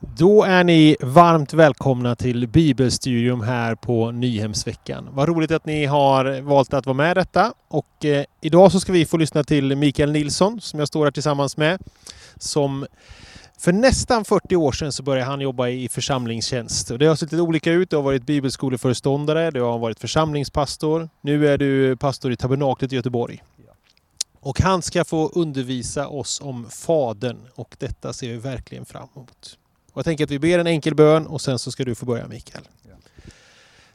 Då är ni varmt välkomna till Bibelstudium här på Nyhemsveckan. Vad roligt att ni har valt att vara med i detta. Och eh, idag så ska vi få lyssna till Mikael Nilsson som jag står här tillsammans med. Som för nästan 40 år sedan så började han jobba i församlingstjänst. Och det har sett lite olika ut. Du har varit bibelskoleföreståndare, du har varit församlingspastor. Nu är du pastor i Tabernaklet i Göteborg. Och han ska få undervisa oss om Fadern och detta ser vi verkligen fram emot. Och jag tänker att vi ber en enkel bön och sen så ska du få börja Mikael.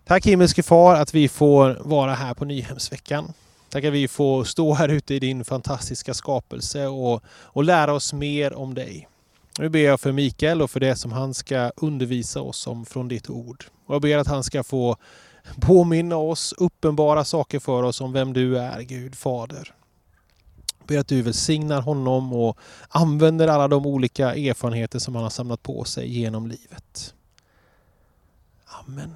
Tack himmelske far att vi får vara här på Nyhemsveckan. Tack att vi får stå här ute i din fantastiska skapelse och, och lära oss mer om dig. Nu ber jag för Mikael och för det som han ska undervisa oss om från ditt ord. Och jag ber att han ska få påminna oss, uppenbara saker för oss om vem du är, Gud Fader. Jag ber att du välsignar honom och använder alla de olika erfarenheter som han har samlat på sig genom livet. Amen.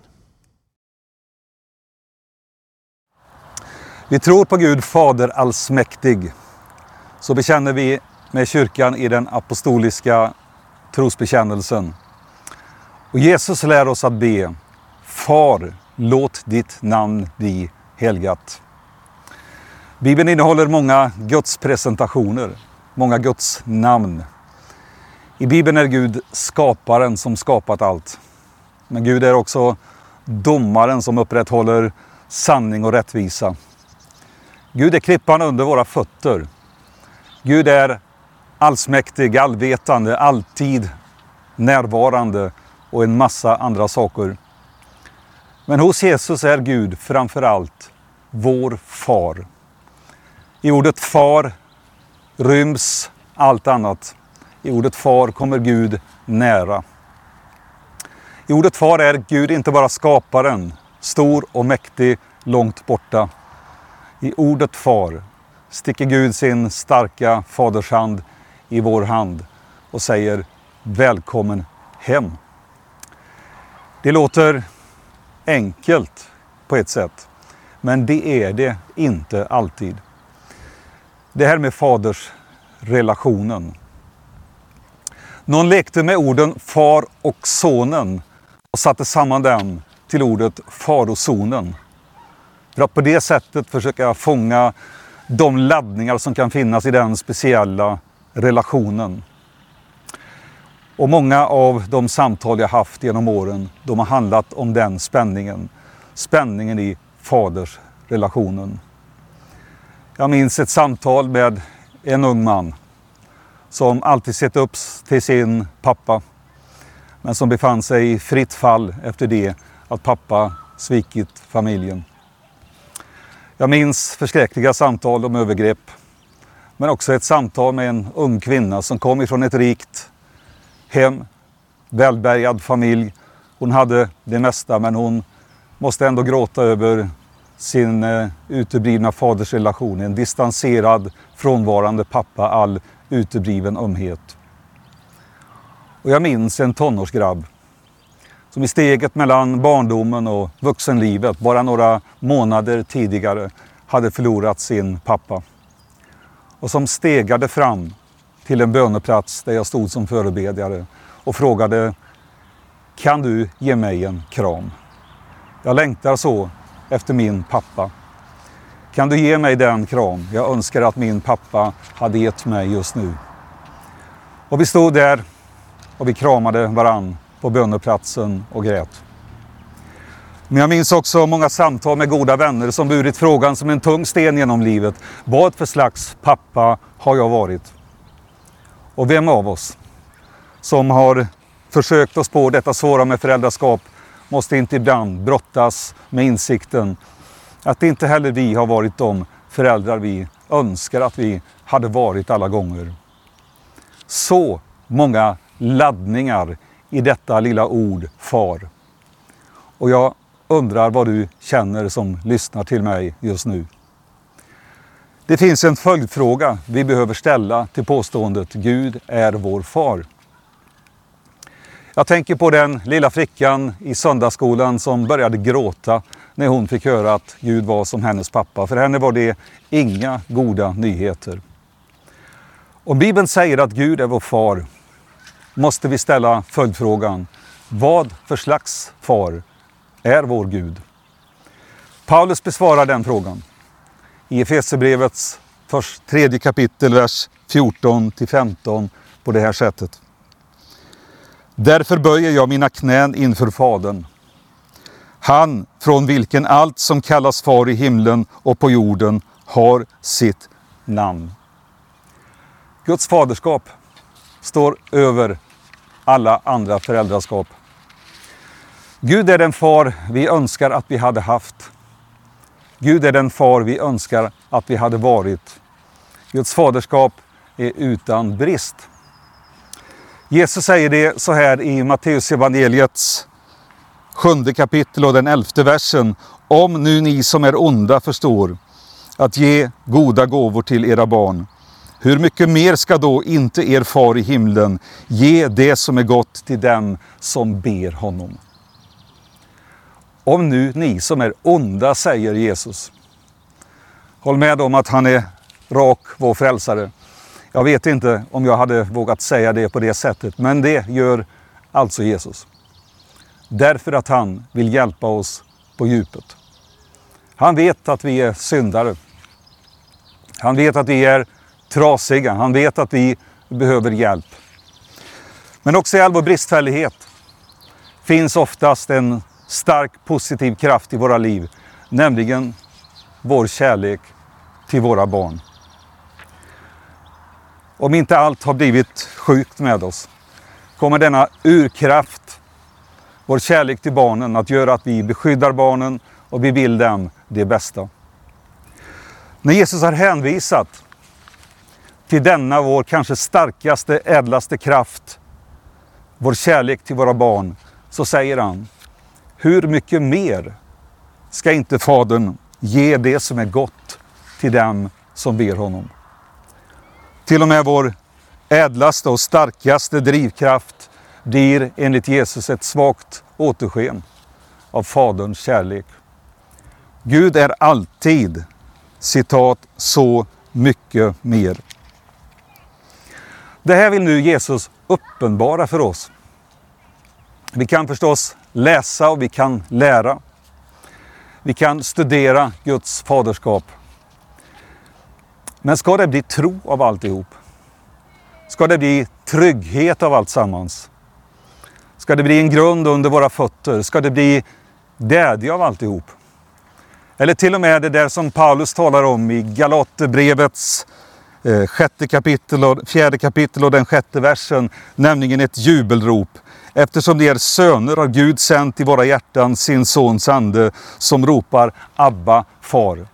Vi tror på Gud Fader allsmäktig. Så bekänner vi med kyrkan i den apostoliska trosbekännelsen. Och Jesus lär oss att be. Far, låt ditt namn bli helgat. Bibeln innehåller många Guds presentationer, många Guds namn. I Bibeln är Gud skaparen som skapat allt. Men Gud är också domaren som upprätthåller sanning och rättvisa. Gud är klippan under våra fötter. Gud är allsmäktig, allvetande, alltid närvarande och en massa andra saker. Men hos Jesus är Gud framför allt vår far. I ordet far ryms allt annat. I ordet far kommer Gud nära. I ordet far är Gud inte bara skaparen, stor och mäktig, långt borta. I ordet far sticker Gud sin starka fadershand i vår hand och säger Välkommen hem. Det låter enkelt på ett sätt, men det är det inte alltid. Det här med fadersrelationen. Någon lekte med orden far och sonen och satte samman dem till ordet farozonen. För att på det sättet försöka fånga de laddningar som kan finnas i den speciella relationen. Och många av de samtal jag haft genom åren, de har handlat om den spänningen. Spänningen i fadersrelationen. Jag minns ett samtal med en ung man som alltid sett upp till sin pappa men som befann sig i fritt fall efter det att pappa svikit familjen. Jag minns förskräckliga samtal om övergrepp men också ett samtal med en ung kvinna som kom ifrån ett rikt hem, välbärgad familj. Hon hade det mesta men hon måste ändå gråta över sin eh, uteblivna fadersrelation. En distanserad, frånvarande pappa, all utebliven ömhet. Och jag minns en tonårsgrabb som i steget mellan barndomen och vuxenlivet bara några månader tidigare hade förlorat sin pappa. Och som stegade fram till en böneplats där jag stod som förebedjare och frågade Kan du ge mig en kram? Jag längtar så efter min pappa. Kan du ge mig den kram jag önskar att min pappa hade gett mig just nu? Och vi stod där och vi kramade varann på böneplatsen och grät. Men jag minns också många samtal med goda vänner som burit frågan som en tung sten genom livet. Vad för slags pappa har jag varit? Och vem av oss som har försökt oss på detta svåra med föräldraskap måste inte ibland brottas med insikten att inte heller vi har varit de föräldrar vi önskar att vi hade varit alla gånger. Så många laddningar i detta lilla ord far. Och jag undrar vad du känner som lyssnar till mig just nu. Det finns en följdfråga vi behöver ställa till påståendet Gud är vår far. Jag tänker på den lilla flickan i söndagsskolan som började gråta när hon fick höra att Gud var som hennes pappa. För henne var det inga goda nyheter. Om Bibeln säger att Gud är vår far, måste vi ställa följdfrågan. Vad för slags far är vår Gud? Paulus besvarar den frågan i Efesierbrevets tredje kapitel, vers 14 15 på det här sättet. Därför böjer jag mina knän inför Fadern. Han från vilken allt som kallas far i himlen och på jorden har sitt namn. Guds faderskap står över alla andra föräldraskap. Gud är den far vi önskar att vi hade haft. Gud är den far vi önskar att vi hade varit. Guds faderskap är utan brist. Jesus säger det så här i Matteus evangeliets sjunde kapitel och den elfte versen. Om nu ni som är onda förstår att ge goda gåvor till era barn, hur mycket mer ska då inte er far i himlen ge det som är gott till dem som ber honom? Om nu ni som är onda, säger Jesus. Håll med om att han är rak, vår frälsare. Jag vet inte om jag hade vågat säga det på det sättet, men det gör alltså Jesus. Därför att han vill hjälpa oss på djupet. Han vet att vi är syndare. Han vet att vi är trasiga. Han vet att vi behöver hjälp. Men också i all vår bristfällighet finns oftast en stark positiv kraft i våra liv, nämligen vår kärlek till våra barn. Om inte allt har blivit sjukt med oss kommer denna urkraft, vår kärlek till barnen, att göra att vi beskyddar barnen och vi vill dem det bästa. När Jesus har hänvisat till denna vår kanske starkaste, ädlaste kraft, vår kärlek till våra barn, så säger han hur mycket mer ska inte Fadern ge det som är gott till dem som ber honom? Till och med vår ädlaste och starkaste drivkraft blir enligt Jesus ett svagt återsken av Faderns kärlek. Gud är alltid, citat, så mycket mer. Det här vill nu Jesus uppenbara för oss. Vi kan förstås läsa och vi kan lära. Vi kan studera Guds faderskap. Men ska det bli tro av alltihop? Ska det bli trygghet av allt sammans? Ska det bli en grund under våra fötter? Ska det bli glädje av alltihop? Eller till och med det där som Paulus talar om i Galaterbrevets eh, sjätte kapitel och, fjärde kapitel och den sjätte versen, nämligen ett jubelrop eftersom de är söner har Gud sänt i våra hjärtan sin sons ande som ropar Abba, far.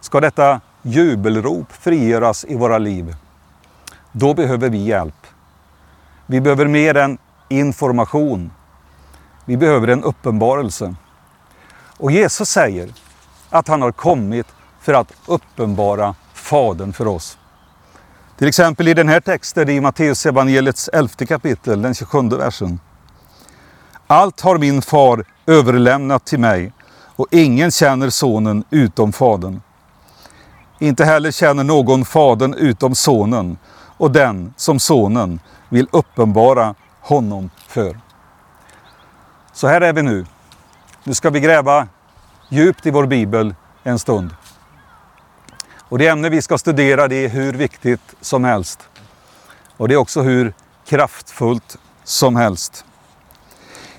Ska detta jubelrop frigöras i våra liv, då behöver vi hjälp. Vi behöver mer än information. Vi behöver en uppenbarelse. Och Jesus säger att han har kommit för att uppenbara Fadern för oss. Till exempel i den här texten i Matteus evangeliets elfte kapitel, den 27 versen. Allt har min far överlämnat till mig och ingen känner sonen utom fadern. Inte heller känner någon fadern utom sonen och den som sonen vill uppenbara honom för. Så här är vi nu. Nu ska vi gräva djupt i vår bibel en stund. Och det ämne vi ska studera det är hur viktigt som helst. Och det är också hur kraftfullt som helst.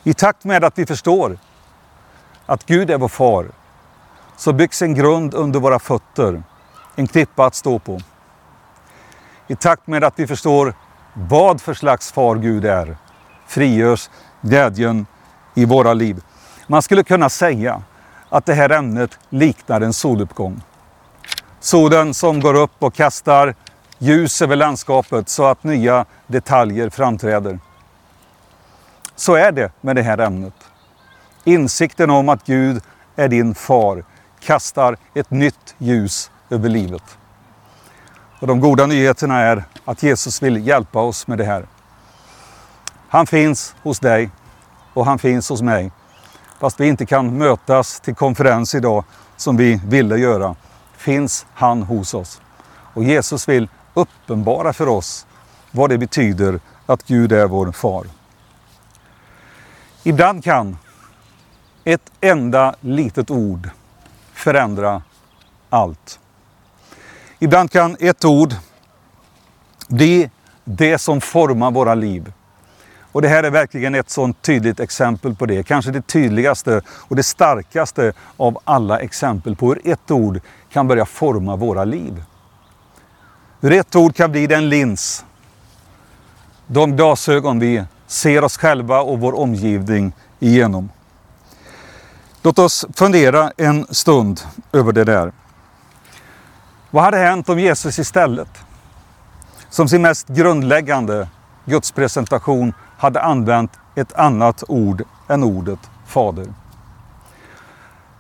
I takt med att vi förstår att Gud är vår far så byggs en grund under våra fötter, en klippa att stå på. I takt med att vi förstår vad för slags far Gud är frigörs glädjen i våra liv. Man skulle kunna säga att det här ämnet liknar en soluppgång. Solen som går upp och kastar ljus över landskapet så att nya detaljer framträder. Så är det med det här ämnet. Insikten om att Gud är din far kastar ett nytt ljus över livet. Och de goda nyheterna är att Jesus vill hjälpa oss med det här. Han finns hos dig och han finns hos mig. Fast vi inte kan mötas till konferens idag som vi ville göra finns han hos oss. Och Jesus vill uppenbara för oss vad det betyder att Gud är vår far. Ibland kan ett enda litet ord förändra allt. Ibland kan ett ord bli det som formar våra liv. Och det här är verkligen ett sådant tydligt exempel på det. Kanske det tydligaste och det starkaste av alla exempel på hur ett ord kan börja forma våra liv. Hur ett ord kan bli den lins, de glasögon vi ser oss själva och vår omgivning igenom. Låt oss fundera en stund över det där. Vad hade hänt om Jesus istället, som sin mest grundläggande gudspresentation, hade använt ett annat ord än ordet Fader?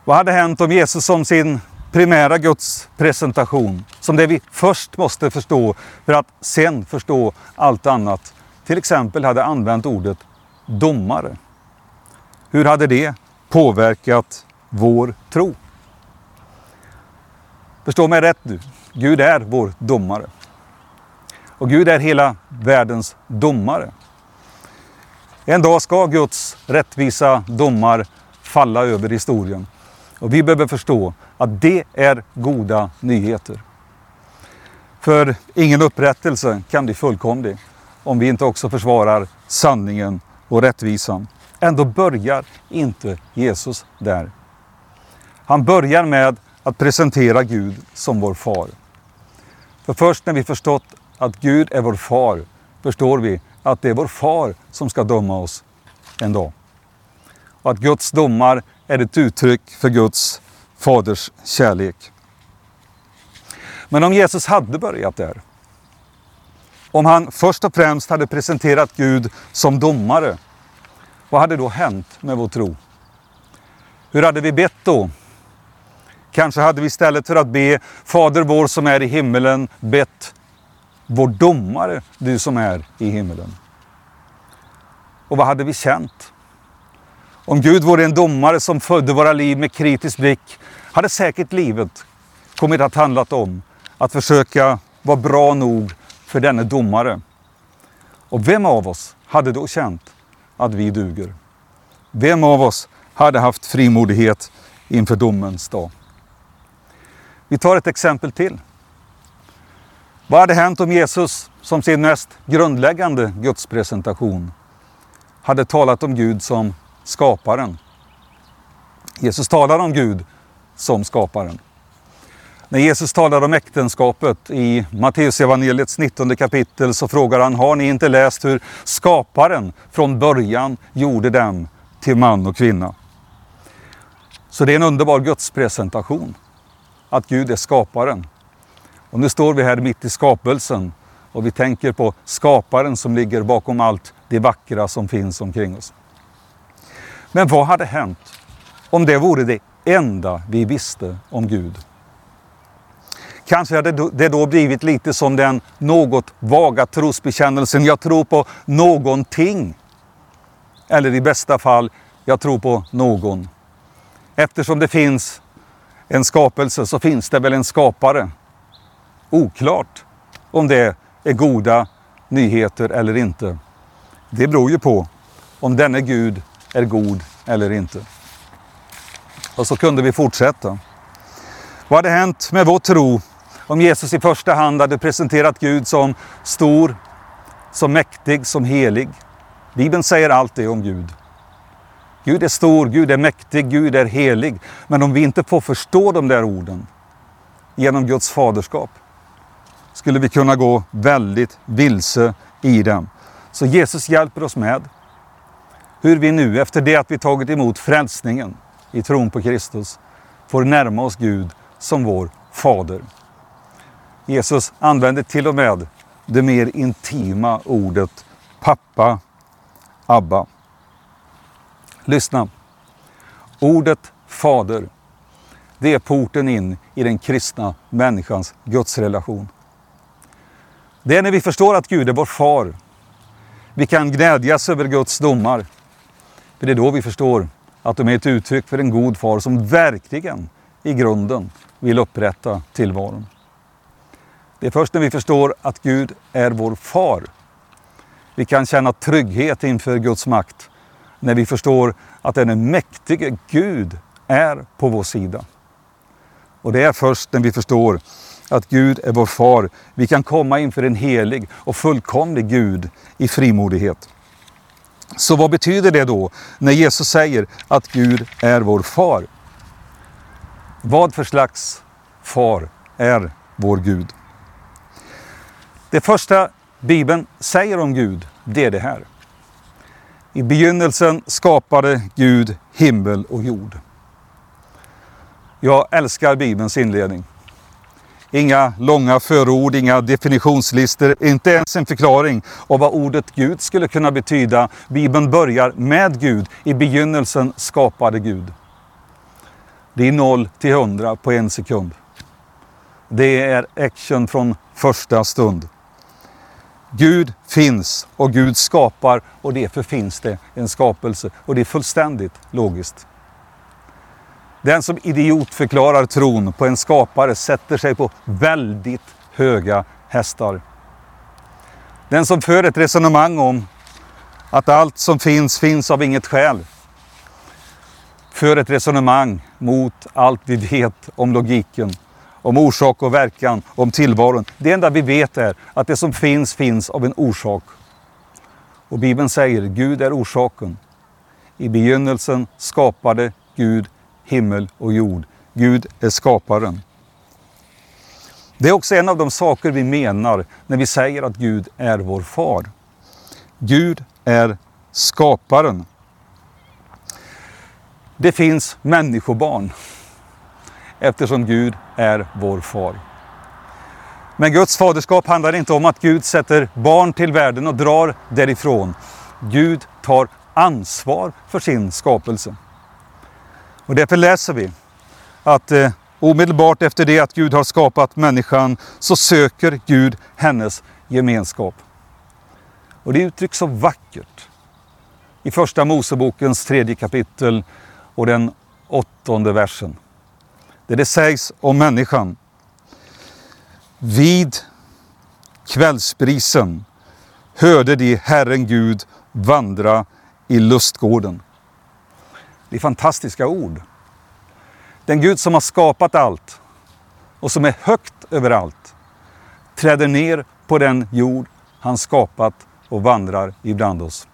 Vad hade hänt om Jesus som sin primära gudspresentation, som det vi först måste förstå för att sen förstå allt annat, till exempel hade använt ordet domare? Hur hade det påverkat vår tro? Förstå mig rätt nu. Gud är vår domare. Och Gud är hela världens domare. En dag ska Guds rättvisa domar falla över historien. Och vi behöver förstå att det är goda nyheter. För ingen upprättelse kan bli fullkomlig om vi inte också försvarar sanningen och rättvisan. Ändå börjar inte Jesus där. Han börjar med att presentera Gud som vår far. För först när vi förstått att Gud är vår far förstår vi att det är vår far som ska döma oss en dag. Och att Guds domar är ett uttryck för Guds faders kärlek. Men om Jesus hade börjat där, om han först och främst hade presenterat Gud som domare, vad hade då hänt med vår tro? Hur hade vi bett då? Kanske hade vi istället för att be Fader vår som är i himmelen bett vår domare, du som är i himmelen. Och vad hade vi känt? Om Gud vore en domare som födde våra liv med kritisk blick hade säkert livet kommit att handla om att försöka vara bra nog för denne domare. Och vem av oss hade då känt att vi duger? Vem av oss hade haft frimodighet inför domens dag? Vi tar ett exempel till. Vad hade hänt om Jesus som sin mest grundläggande gudspresentation hade talat om Gud som skaparen? Jesus talar om Gud som skaparen. När Jesus talar om äktenskapet i Matteusevangeliets 19 kapitel så frågar han, har ni inte läst hur skaparen från början gjorde dem till man och kvinna? Så det är en underbar gudspresentation, att Gud är skaparen. Och nu står vi här mitt i skapelsen och vi tänker på skaparen som ligger bakom allt det vackra som finns omkring oss. Men vad hade hänt om det vore det enda vi visste om Gud? Kanske hade det då blivit lite som den något vaga trosbekännelsen, jag tror på någonting. Eller i bästa fall, jag tror på någon. Eftersom det finns en skapelse så finns det väl en skapare. Oklart om det är goda nyheter eller inte. Det beror ju på om denne Gud är god eller inte. Och så kunde vi fortsätta. Vad hade hänt med vår tro om Jesus i första hand hade presenterat Gud som stor, som mäktig, som helig? Bibeln säger allt det om Gud. Gud är stor, Gud är mäktig, Gud är helig. Men om vi inte får förstå de där orden genom Guds faderskap skulle vi kunna gå väldigt vilse i dem. Så Jesus hjälper oss med hur vi nu, efter det att vi tagit emot frälsningen i tron på Kristus, får närma oss Gud som vår Fader. Jesus använder till och med det mer intima ordet pappa, Abba. Lyssna. Ordet Fader, det är porten in i den kristna människans gudsrelation. Det är när vi förstår att Gud är vår far. Vi kan glädjas över Guds domar. För det är då vi förstår att de är ett uttryck för en god far som verkligen i grunden vill upprätta tillvaron. Det är först när vi förstår att Gud är vår far, Vi kan känna trygghet inför Guds makt när vi förstår att den mäktige Gud är på vår sida. Och det är först när vi förstår att Gud är vår far vi kan komma inför en helig och fullkomlig Gud i frimodighet. Så vad betyder det då när Jesus säger att Gud är vår far? Vad för slags far är vår Gud? Det första Bibeln säger om Gud, det är det här. I begynnelsen skapade Gud himmel och jord. Jag älskar Bibelns inledning. Inga långa förord, inga definitionslistor, inte ens en förklaring av vad ordet Gud skulle kunna betyda. Bibeln börjar med Gud. I begynnelsen skapade Gud. Det är 0 till 100 på en sekund. Det är action från första stund. Gud finns och Gud skapar och därför finns det en skapelse. Och det är fullständigt logiskt. Den som idiotförklarar tron på en skapare sätter sig på väldigt höga hästar. Den som för ett resonemang om att allt som finns, finns av inget skäl. För ett resonemang mot allt vi vet om logiken, om orsak och verkan, om tillvaron. Det enda vi vet är att det som finns, finns av en orsak. Och Bibeln säger Gud är orsaken. I begynnelsen skapade Gud himmel och jord. Gud är skaparen. Det är också en av de saker vi menar när vi säger att Gud är vår far. Gud är skaparen. Det finns människobarn eftersom Gud är vår far. Men Guds faderskap handlar inte om att Gud sätter barn till världen och drar därifrån. Gud tar ansvar för sin skapelse. Och därför läser vi att eh, omedelbart efter det att Gud har skapat människan så söker Gud hennes gemenskap. Och det uttrycks så vackert i Första Mosebokens tredje kapitel och den åttonde versen. Där det sägs om människan. Vid kvällsbrisen hörde de Herren Gud vandra i lustgården. Det är fantastiska ord. Den Gud som har skapat allt och som är högt över allt träder ner på den jord han skapat och vandrar ibland oss.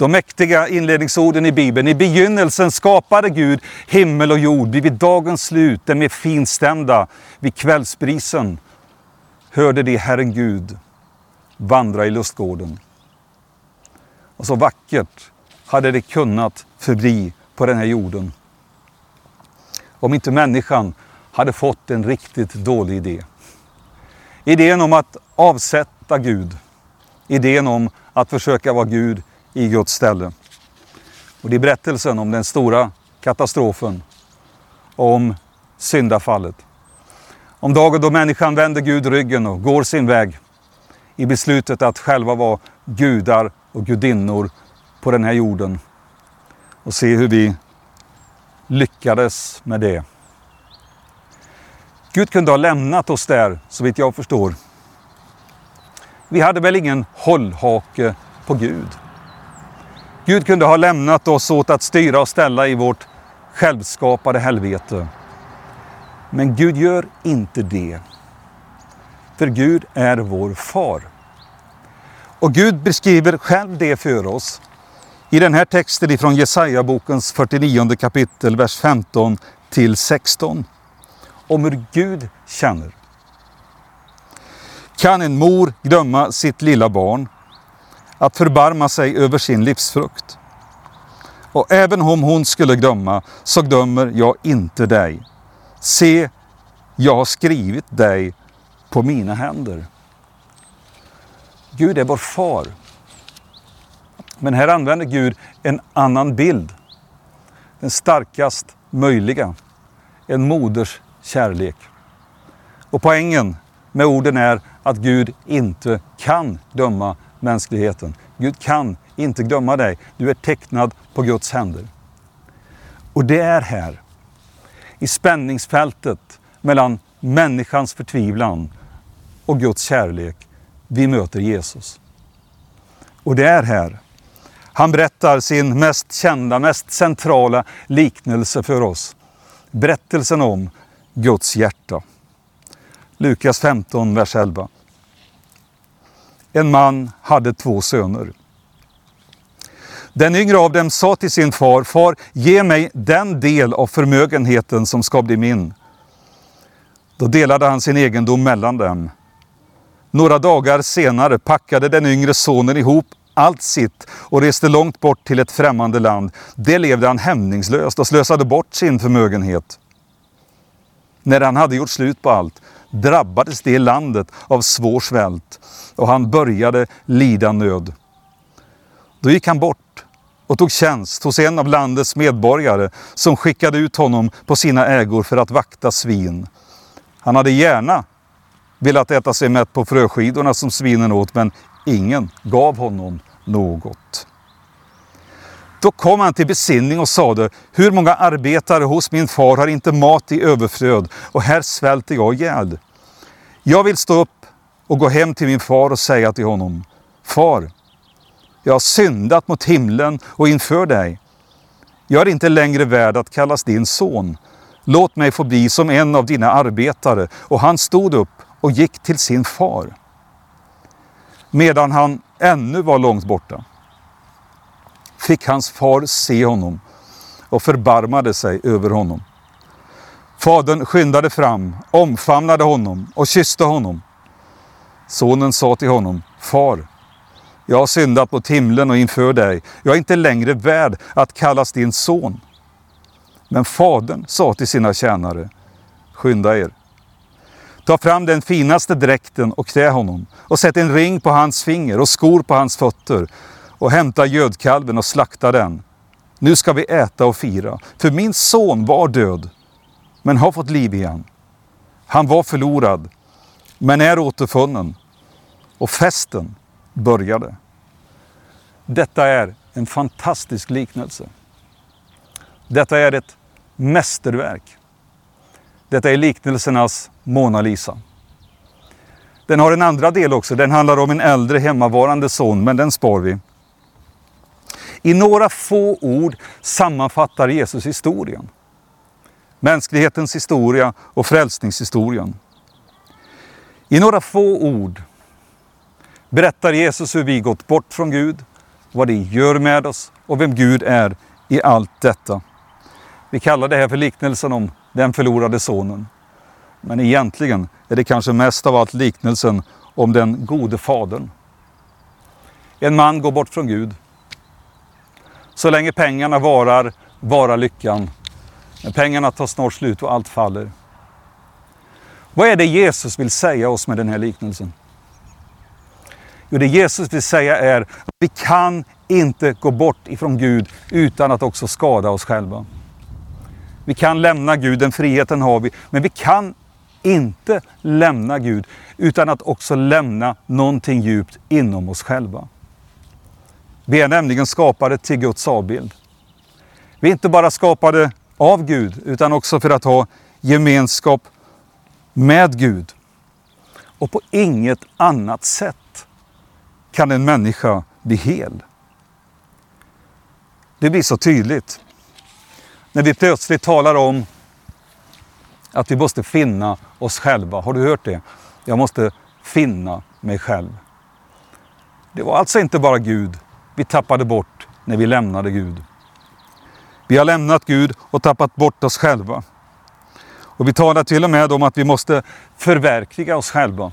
De mäktiga inledningsorden i Bibeln. I begynnelsen skapade Gud himmel och jord. Vid dagens slut, den mer finstämda, vid kvällsbrisen hörde de Herren Gud vandra i lustgården. Och så vackert hade det kunnat förbli på den här jorden. Om inte människan hade fått en riktigt dålig idé. Idén om att avsätta Gud. Idén om att försöka vara Gud i Guds ställe. Och det är berättelsen om den stora katastrofen. Om syndafallet. Om dagen då människan vänder Gud ryggen och går sin väg i beslutet att själva vara gudar och gudinnor på den här jorden och se hur vi lyckades med det. Gud kunde ha lämnat oss där, så vitt jag förstår. Vi hade väl ingen hållhake på Gud. Gud kunde ha lämnat oss åt att styra och ställa i vårt självskapade helvete. Men Gud gör inte det. För Gud är vår far. Och Gud beskriver själv det för oss i den här texten ifrån Jesaja-bokens 49 kapitel, vers 15 till 16. Om hur Gud känner. Kan en mor glömma sitt lilla barn? Att förbarma sig över sin livsfrukt? Och även om hon skulle glömma, så glömmer jag inte dig. Se, jag har skrivit dig på mina händer. Gud är vår far. Men här använder Gud en annan bild. Den starkast möjliga. En moders kärlek. Och poängen med orden är att Gud inte kan döma mänskligheten. Gud kan inte glömma dig. Du är tecknad på Guds händer. Och det är här, i spänningsfältet mellan människans förtvivlan och Guds kärlek, vi möter Jesus. Och det är här. Han berättar sin mest kända, mest centrala liknelse för oss. Berättelsen om Guds hjärta. Lukas 15, vers 11. En man hade två söner. Den yngre av dem sa till sin far, Far, ge mig den del av förmögenheten som ska bli min. Då delade han sin egendom mellan dem. Några dagar senare packade den yngre sonen ihop allt sitt och reste långt bort till ett främmande land. Det levde han hämningslöst och slösade bort sin förmögenhet. När han hade gjort slut på allt drabbades det landet av svår svält och han började lida nöd. Då gick han bort och tog tjänst hos en av landets medborgare som skickade ut honom på sina ägor för att vakta svin. Han hade gärna velat äta sig mätt på fröskidorna som svinen åt, men ingen gav honom något. Då kom han till besinning och sade, hur många arbetare hos min far har inte mat i överflöd och här svälter jag ihjäl. Jag vill stå upp och gå hem till min far och säga till honom, Far, jag har syndat mot himlen och inför dig. Jag är inte längre värd att kallas din son. Låt mig få bli som en av dina arbetare. Och han stod upp och gick till sin far. Medan han ännu var långt borta fick hans far se honom och förbarmade sig över honom. Fadern skyndade fram, omfamnade honom och kysste honom. Sonen sa till honom, Far, jag har syndat mot himlen och inför dig. Jag är inte längre värd att kallas din son. Men fadern sa till sina tjänare, skynda er. Ta fram den finaste dräkten och klä honom och sätt en ring på hans finger och skor på hans fötter och hämta gödkalven och slakta den. Nu ska vi äta och fira, för min son var död, men har fått liv igen. Han var förlorad, men är återfunnen. Och festen började. Detta är en fantastisk liknelse. Detta är ett mästerverk. Detta är liknelsernas Mona Lisa. Den har en andra del också. Den handlar om en äldre hemmavarande son, men den spar vi. I några få ord sammanfattar Jesus historien. Mänsklighetens historia och frälsningshistorien. I några få ord berättar Jesus hur vi gått bort från Gud, vad det gör med oss och vem Gud är i allt detta. Vi kallar det här för liknelsen om den förlorade sonen. Men egentligen är det kanske mest av allt liknelsen om den gode fadern. En man går bort från Gud. Så länge pengarna varar, varar lyckan. Men pengarna tar snart slut och allt faller. Vad är det Jesus vill säga oss med den här liknelsen? Jo, det Jesus vill säga är att vi kan inte gå bort ifrån Gud utan att också skada oss själva. Vi kan lämna Gud, den friheten har vi, men vi kan inte lämna Gud utan att också lämna någonting djupt inom oss själva. Vi är nämligen skapade till Guds avbild. Vi är inte bara skapade av Gud utan också för att ha gemenskap med Gud. Och på inget annat sätt kan en människa bli hel. Det blir så tydligt när vi plötsligt talar om att vi måste finna oss själva. Har du hört det? Jag måste finna mig själv. Det var alltså inte bara Gud vi tappade bort när vi lämnade Gud. Vi har lämnat Gud och tappat bort oss själva. Och vi talar till och med om att vi måste förverkliga oss själva.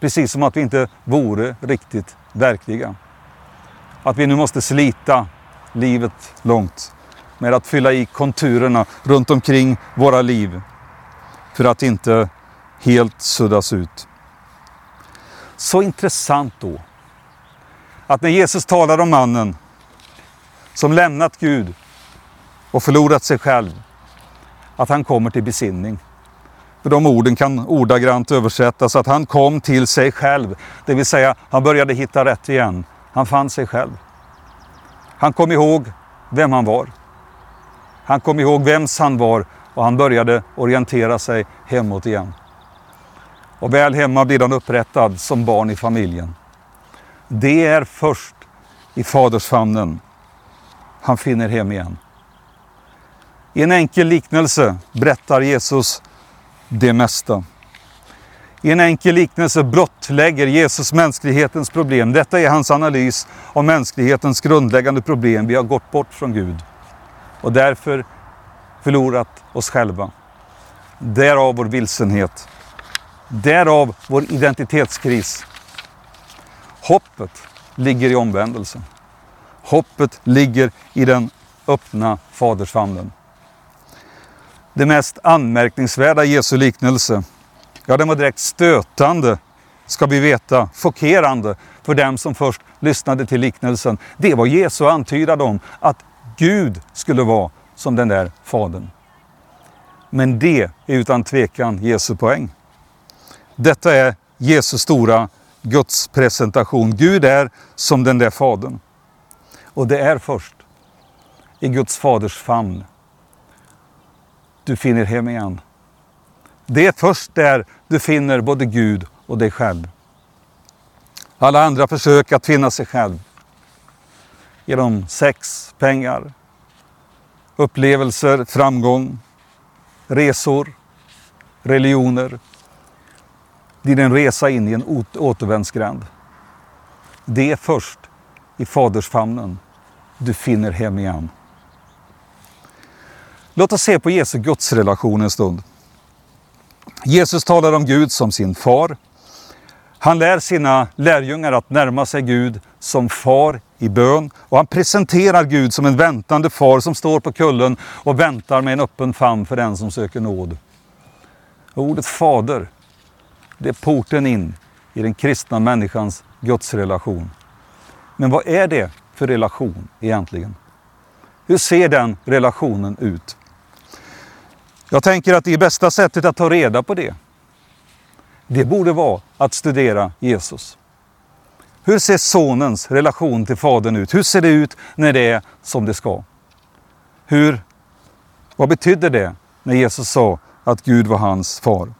Precis som att vi inte vore riktigt verkliga. Att vi nu måste slita livet långt med att fylla i konturerna runt omkring våra liv för att inte helt suddas ut. Så intressant då att när Jesus talar om mannen som lämnat Gud och förlorat sig själv, att han kommer till besinning. För de orden kan ordagrant översättas att han kom till sig själv. Det vill säga, han började hitta rätt igen. Han fann sig själv. Han kom ihåg vem han var. Han kom ihåg vems han var och han började orientera sig hemåt igen. Och väl hemma blir han upprättad som barn i familjen. Det är först i fadersfamnen. Han finner hem igen. I en enkel liknelse berättar Jesus det mesta. I en enkel liknelse blottlägger Jesus mänsklighetens problem. Detta är hans analys av mänsklighetens grundläggande problem. Vi har gått bort från Gud och därför förlorat oss själva. Därav vår vilsenhet. Därav vår identitetskris. Hoppet ligger i omvändelsen. Hoppet ligger i den öppna fadersfamnen. Det mest anmärkningsvärda i Jesu liknelse, ja den var direkt stötande, ska vi veta, chockerande för dem som först lyssnade till liknelsen. Det var Jesu antydan om att Gud skulle vara som den där fadern. Men det är utan tvekan Jesu poäng. Detta är Jesu stora Guds presentation. Gud är som den där fadern. Och det är först i Guds faders famn du finner hem igen. Det är först där du finner både Gud och dig själv. Alla andra försök att finna sig själv genom sex, pengar, upplevelser, framgång, resor, religioner blir en resa in i en återvändsgränd. Det är först i fadersfamnen du finner hem igen. Låt oss se på Jesu gudsrelation en stund. Jesus talar om Gud som sin far. Han lär sina lärjungar att närma sig Gud som far i bön och han presenterar Gud som en väntande far som står på kullen och väntar med en öppen famn för den som söker nåd. Ordet fader, det är porten in i den kristna människans gudsrelation. Men vad är det för relation egentligen? Hur ser den relationen ut? Jag tänker att det bästa sättet att ta reda på det, det borde vara att studera Jesus. Hur ser sonens relation till fadern ut? Hur ser det ut när det är som det ska? Hur, vad betydde det när Jesus sa att Gud var hans far?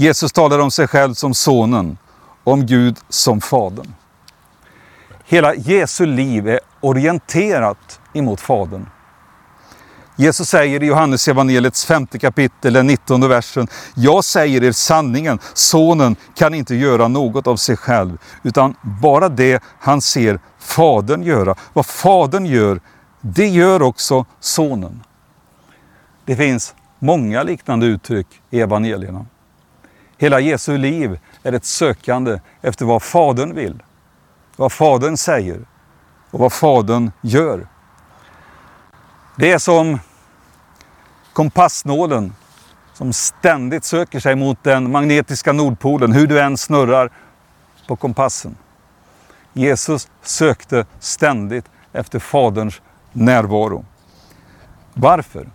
Jesus talar om sig själv som sonen, om Gud som fadern. Hela Jesu liv är orienterat emot fadern. Jesus säger i Johannes evangeliets femte kapitel, den 19 versen. Jag säger er sanningen, sonen kan inte göra något av sig själv, utan bara det han ser fadern göra. Vad fadern gör, det gör också sonen. Det finns många liknande uttryck i evangelierna. Hela Jesu liv är ett sökande efter vad Fadern vill, vad Fadern säger och vad Fadern gör. Det är som kompassnålen som ständigt söker sig mot den magnetiska nordpolen, hur du än snurrar på kompassen. Jesus sökte ständigt efter Faderns närvaro. Varför?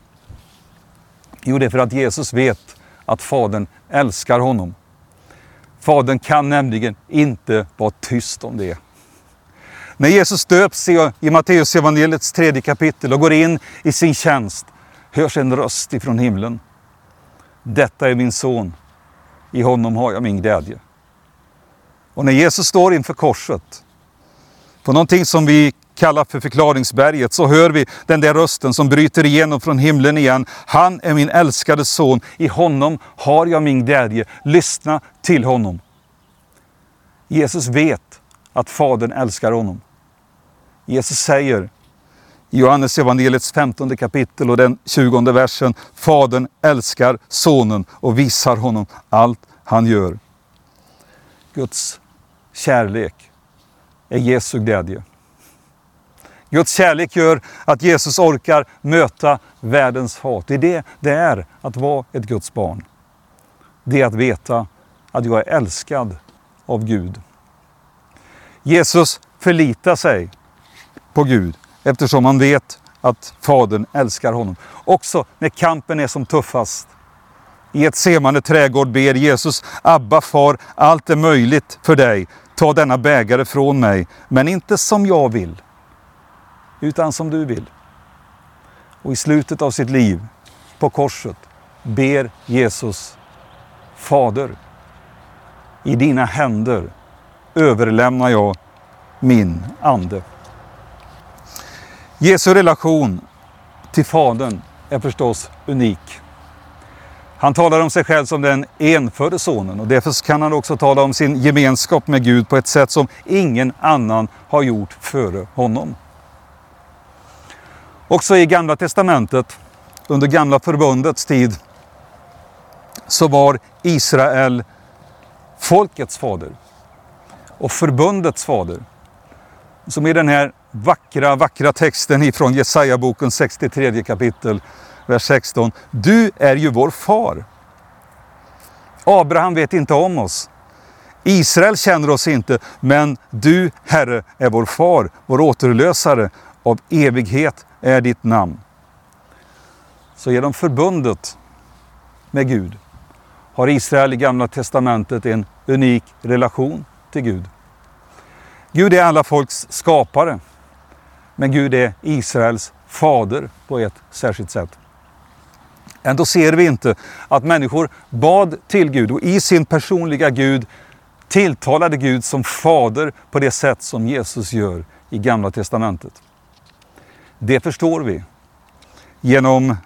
Jo, det är för att Jesus vet att Fadern älskar honom. Fadern kan nämligen inte vara tyst om det. När Jesus döps i Matteus evangeliets tredje kapitel och går in i sin tjänst hörs en röst ifrån himlen. Detta är min son, i honom har jag min glädje. Och när Jesus står inför korset, på någonting som vi kallar för förklaringsberget, så hör vi den där rösten som bryter igenom från himlen igen. Han är min älskade son, i honom har jag min glädje. Lyssna till honom. Jesus vet att Fadern älskar honom. Jesus säger i Johannes evangeliets 15 kapitel och den 20 versen. Fadern älskar sonen och visar honom allt han gör. Guds kärlek är Jesu glädje. Guds kärlek gör att Jesus orkar möta världens hat. Det är det det är att vara ett Guds barn. Det är att veta att jag är älskad av Gud. Jesus förlitar sig på Gud eftersom han vet att Fadern älskar honom. Också när kampen är som tuffast. I ett semande trädgård ber Jesus, Abba far, allt är möjligt för dig. Ta denna bägare från mig, men inte som jag vill, utan som du vill. Och i slutet av sitt liv, på korset, ber Jesus, Fader, i dina händer överlämnar jag min ande. Jesu relation till Fadern är förstås unik. Han talar om sig själv som den enfödde sonen och därför kan han också tala om sin gemenskap med Gud på ett sätt som ingen annan har gjort före honom. Också i Gamla Testamentet, under Gamla Förbundets tid, så var Israel folkets fader och förbundets fader. Som i den här vackra, vackra texten ifrån Jesaja boken 63 kapitel, vers 16. Du är ju vår far. Abraham vet inte om oss. Israel känner oss inte, men du, Herre, är vår far, vår återlösare. Av evighet är ditt namn. Så genom förbundet med Gud har Israel i Gamla Testamentet en unik relation till Gud. Gud är alla folks skapare, men Gud är Israels fader på ett särskilt sätt. Ändå ser vi inte att människor bad till Gud och i sin personliga Gud tilltalade Gud som fader på det sätt som Jesus gör i Gamla Testamentet. Det förstår vi genom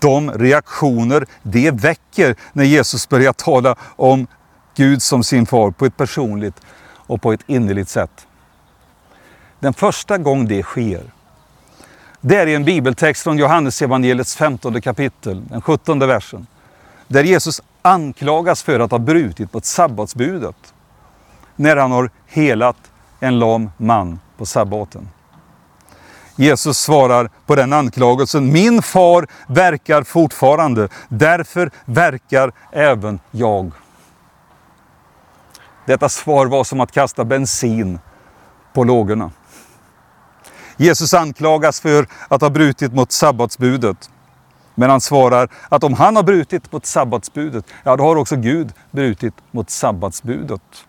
de reaktioner det väcker när Jesus börjar tala om Gud som sin far på ett personligt och på ett innerligt sätt. Den första gång det sker, det är i en bibeltext från Johannes evangeliets 15 kapitel, den 17 versen. Där Jesus anklagas för att ha brutit mot sabbatsbudet när han har helat en lam man på sabbaten. Jesus svarar på den anklagelsen. Min far verkar fortfarande, därför verkar även jag. Detta svar var som att kasta bensin på lågorna. Jesus anklagas för att ha brutit mot sabbatsbudet. Men han svarar att om han har brutit mot sabbatsbudet, ja då har också Gud brutit mot sabbatsbudet.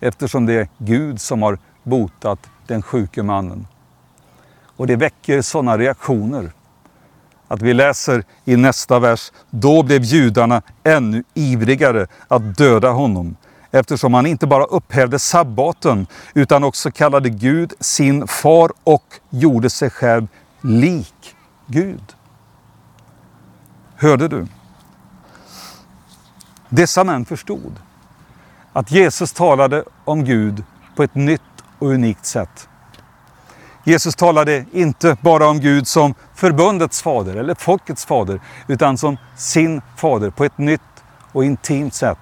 Eftersom det är Gud som har botat den sjuke mannen. Och det väcker sådana reaktioner. Att vi läser i nästa vers, då blev judarna ännu ivrigare att döda honom eftersom han inte bara upphävde sabbaten utan också kallade Gud sin far och gjorde sig själv lik Gud. Hörde du? Dessa män förstod att Jesus talade om Gud på ett nytt och unikt sätt. Jesus talade inte bara om Gud som förbundets fader eller folkets fader, utan som sin fader på ett nytt och intimt sätt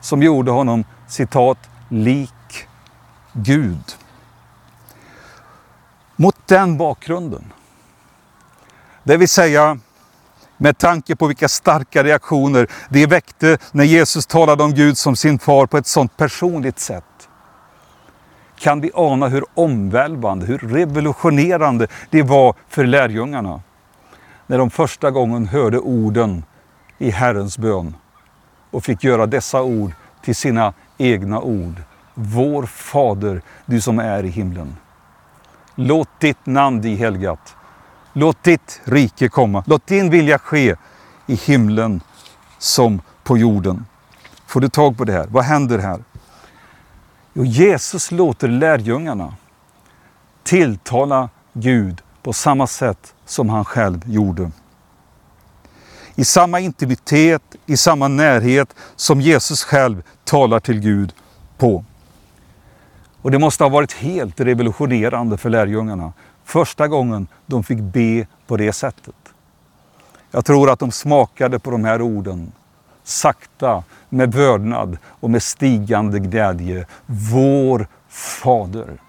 som gjorde honom, citat, lik Gud. Mot den bakgrunden, det vill säga med tanke på vilka starka reaktioner det väckte när Jesus talade om Gud som sin far på ett sådant personligt sätt, kan vi ana hur omvälvande, hur revolutionerande det var för lärjungarna när de första gången hörde orden i Herrens bön och fick göra dessa ord till sina egna ord. Vår Fader, du som är i himlen. Låt ditt namn bli helgat. Låt ditt rike komma. Låt din vilja ske i himlen som på jorden. Får du tag på det här? Vad händer här? Jo, Jesus låter lärjungarna tilltala Gud på samma sätt som han själv gjorde. I samma intimitet, i samma närhet som Jesus själv talar till Gud på. Och det måste ha varit helt revolutionerande för lärjungarna. Första gången de fick be på det sättet. Jag tror att de smakade på de här orden sakta, med vördnad och med stigande glädje. Vår Fader.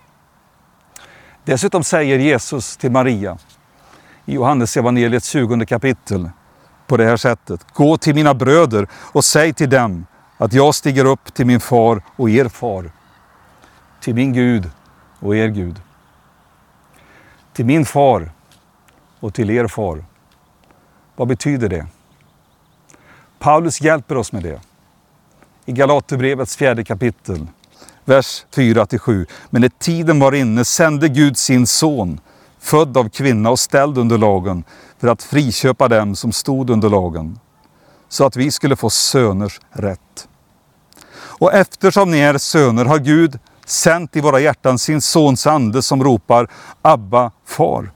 Dessutom säger Jesus till Maria i Johannes evangeliet 20 kapitel på det här sättet. Gå till mina bröder och säg till dem att jag stiger upp till min far och er far. Till min Gud och er Gud. Till min far och till er far. Vad betyder det? Paulus hjälper oss med det. I Galaterbrevets fjärde kapitel, vers 4-7. Men när tiden var inne sände Gud sin son, född av kvinna och ställd under lagen, för att friköpa dem som stod under lagen, så att vi skulle få söners rätt. Och eftersom ni är söner har Gud sänt i våra hjärtan sin sons ande som ropar Abba, far.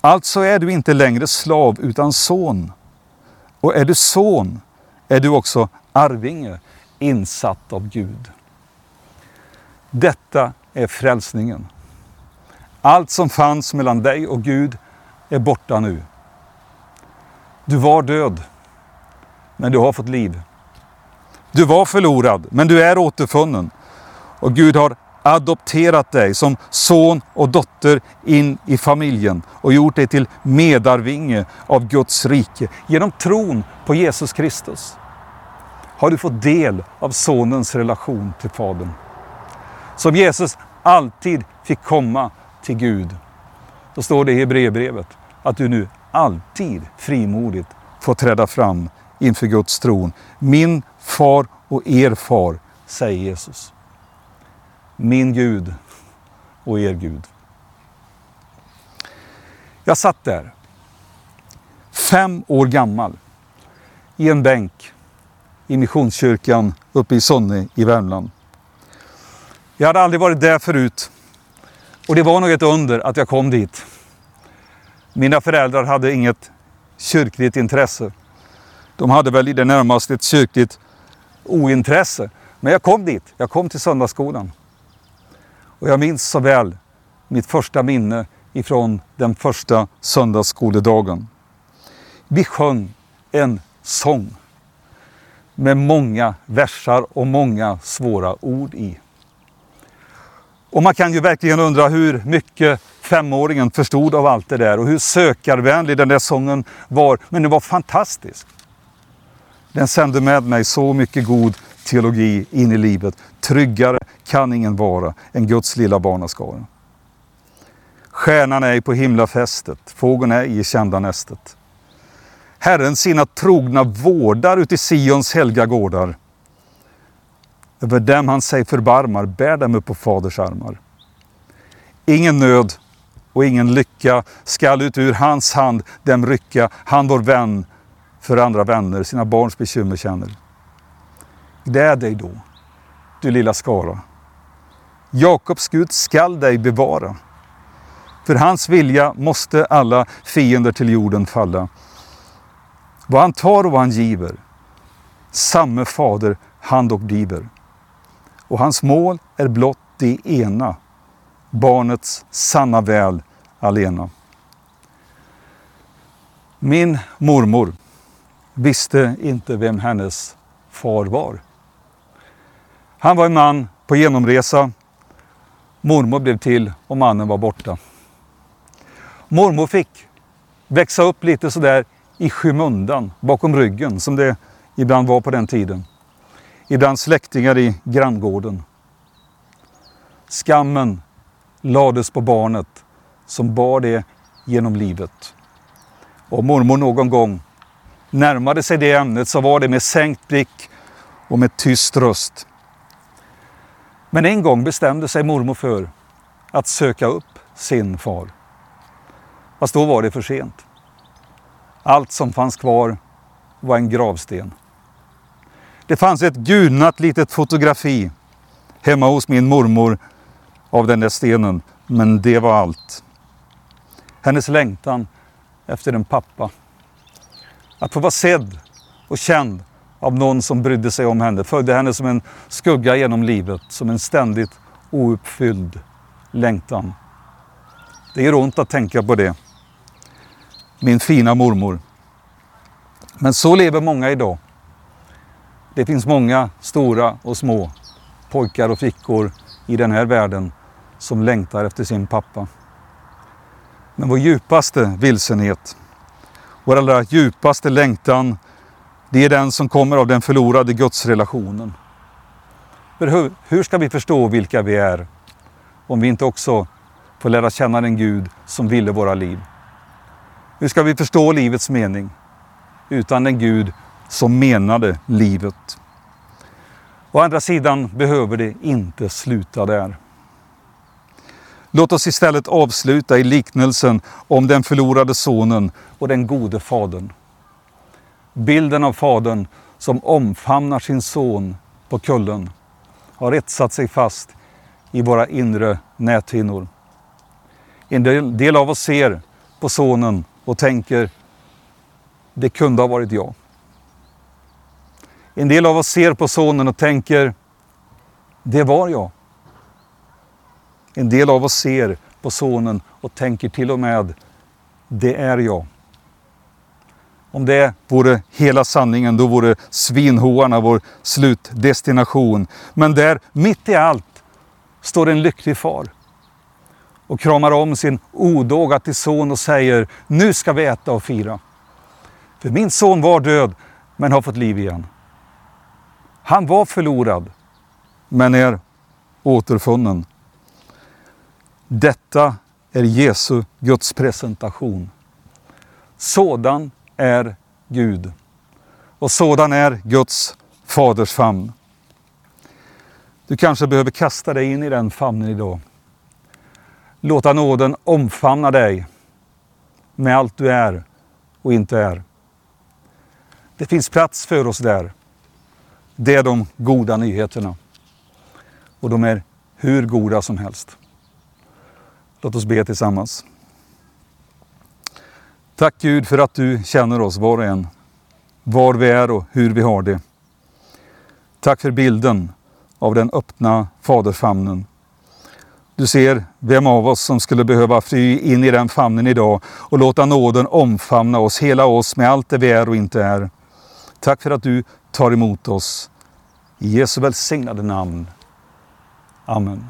Alltså är du inte längre slav utan son. Och är du son är du också arvinge, insatt av Gud. Detta är frälsningen. Allt som fanns mellan dig och Gud är borta nu. Du var död, men du har fått liv. Du var förlorad, men du är återfunnen. Och Gud har adopterat dig som son och dotter in i familjen och gjort dig till medarvinge av Guds rike. Genom tron på Jesus Kristus har du fått del av sonens relation till Fadern. Som Jesus alltid fick komma till Gud. Då står det i Hebreerbrevet att du nu alltid frimodigt får träda fram inför Guds tron. Min far och er far, säger Jesus. Min Gud och er Gud. Jag satt där, fem år gammal, i en bänk i Missionskyrkan uppe i Sonne i Värmland. Jag hade aldrig varit där förut och det var nog ett under att jag kom dit. Mina föräldrar hade inget kyrkligt intresse. De hade väl i det närmaste ett kyrkligt ointresse. Men jag kom dit. Jag kom till söndagsskolan. Och jag minns så väl mitt första minne ifrån den första söndagsskoledagen. Vi sjöng en sång med många versar och många svåra ord i. Och man kan ju verkligen undra hur mycket femåringen förstod av allt det där och hur sökarvänlig den där sången var. Men den var fantastisk. Den sände med mig så mycket god teologi in i livet. Tryggare kan ingen vara än Guds lilla barnaskara. Stjärnan är på himlafästet, fågeln är i kända nästet. Herren sina trogna vårdar uti Sions helga gårdar. Över dem han sig förbarmar bär dem upp på faders armar. Ingen nöd och ingen lycka skall ut ur hans hand dem rycka. Han vår vän för andra vänner sina barns bekymmer känner. Gläd dig då, du lilla skara. Jakobs Gud skall dig bevara. För hans vilja måste alla fiender till jorden falla. Vad han tar och vad han giver, samme fader han dock driver. Och hans mål är blott det ena, barnets sanna väl alena. Min mormor visste inte vem hennes far var. Han var en man på genomresa. Mormor blev till och mannen var borta. Mormor fick växa upp lite sådär i skymundan, bakom ryggen, som det ibland var på den tiden. Ibland släktingar i granngården. Skammen lades på barnet som bar det genom livet. Om mormor någon gång närmade sig det ämnet så var det med sänkt blick och med tyst röst. Men en gång bestämde sig mormor för att söka upp sin far. Fast då var det för sent. Allt som fanns kvar var en gravsten. Det fanns ett gulnat litet fotografi hemma hos min mormor av den där stenen, men det var allt. Hennes längtan efter en pappa. Att få vara sedd och känd av någon som brydde sig om henne följde henne som en skugga genom livet, som en ständigt ouppfylld längtan. Det gör ont att tänka på det min fina mormor. Men så lever många idag. Det finns många stora och små pojkar och flickor i den här världen som längtar efter sin pappa. Men vår djupaste vilsenhet, vår allra djupaste längtan, det är den som kommer av den förlorade gudsrelationen. För hur, hur ska vi förstå vilka vi är om vi inte också får lära känna den Gud som ville våra liv? Hur ska vi förstå livets mening utan den Gud som menade livet? Å andra sidan behöver det inte sluta där. Låt oss istället avsluta i liknelsen om den förlorade sonen och den gode fadern. Bilden av fadern som omfamnar sin son på kullen har etsat sig fast i våra inre näthinnor. En del, del av oss ser på sonen och tänker, det kunde ha varit jag. En del av oss ser på sonen och tänker, det var jag. En del av oss ser på sonen och tänker till och med, det är jag. Om det vore hela sanningen, då vore svinhoarna vår slutdestination. Men där, mitt i allt, står en lycklig far och kramar om sin odåga till son och säger, nu ska vi äta och fira. För min son var död, men har fått liv igen. Han var förlorad, men är återfunnen. Detta är Jesu Guds presentation. Sådan är Gud. Och sådan är Guds faders famn. Du kanske behöver kasta dig in i den famnen idag. Låta nåden omfamna dig med allt du är och inte är. Det finns plats för oss där. Det är de goda nyheterna. Och de är hur goda som helst. Låt oss be tillsammans. Tack Gud för att du känner oss var och en. Var vi är och hur vi har det. Tack för bilden av den öppna faderfamnen. Du ser vem av oss som skulle behöva fly in i den famnen idag och låta nåden omfamna oss, hela oss med allt det vi är och inte är. Tack för att du tar emot oss. I Jesu välsignade namn. Amen.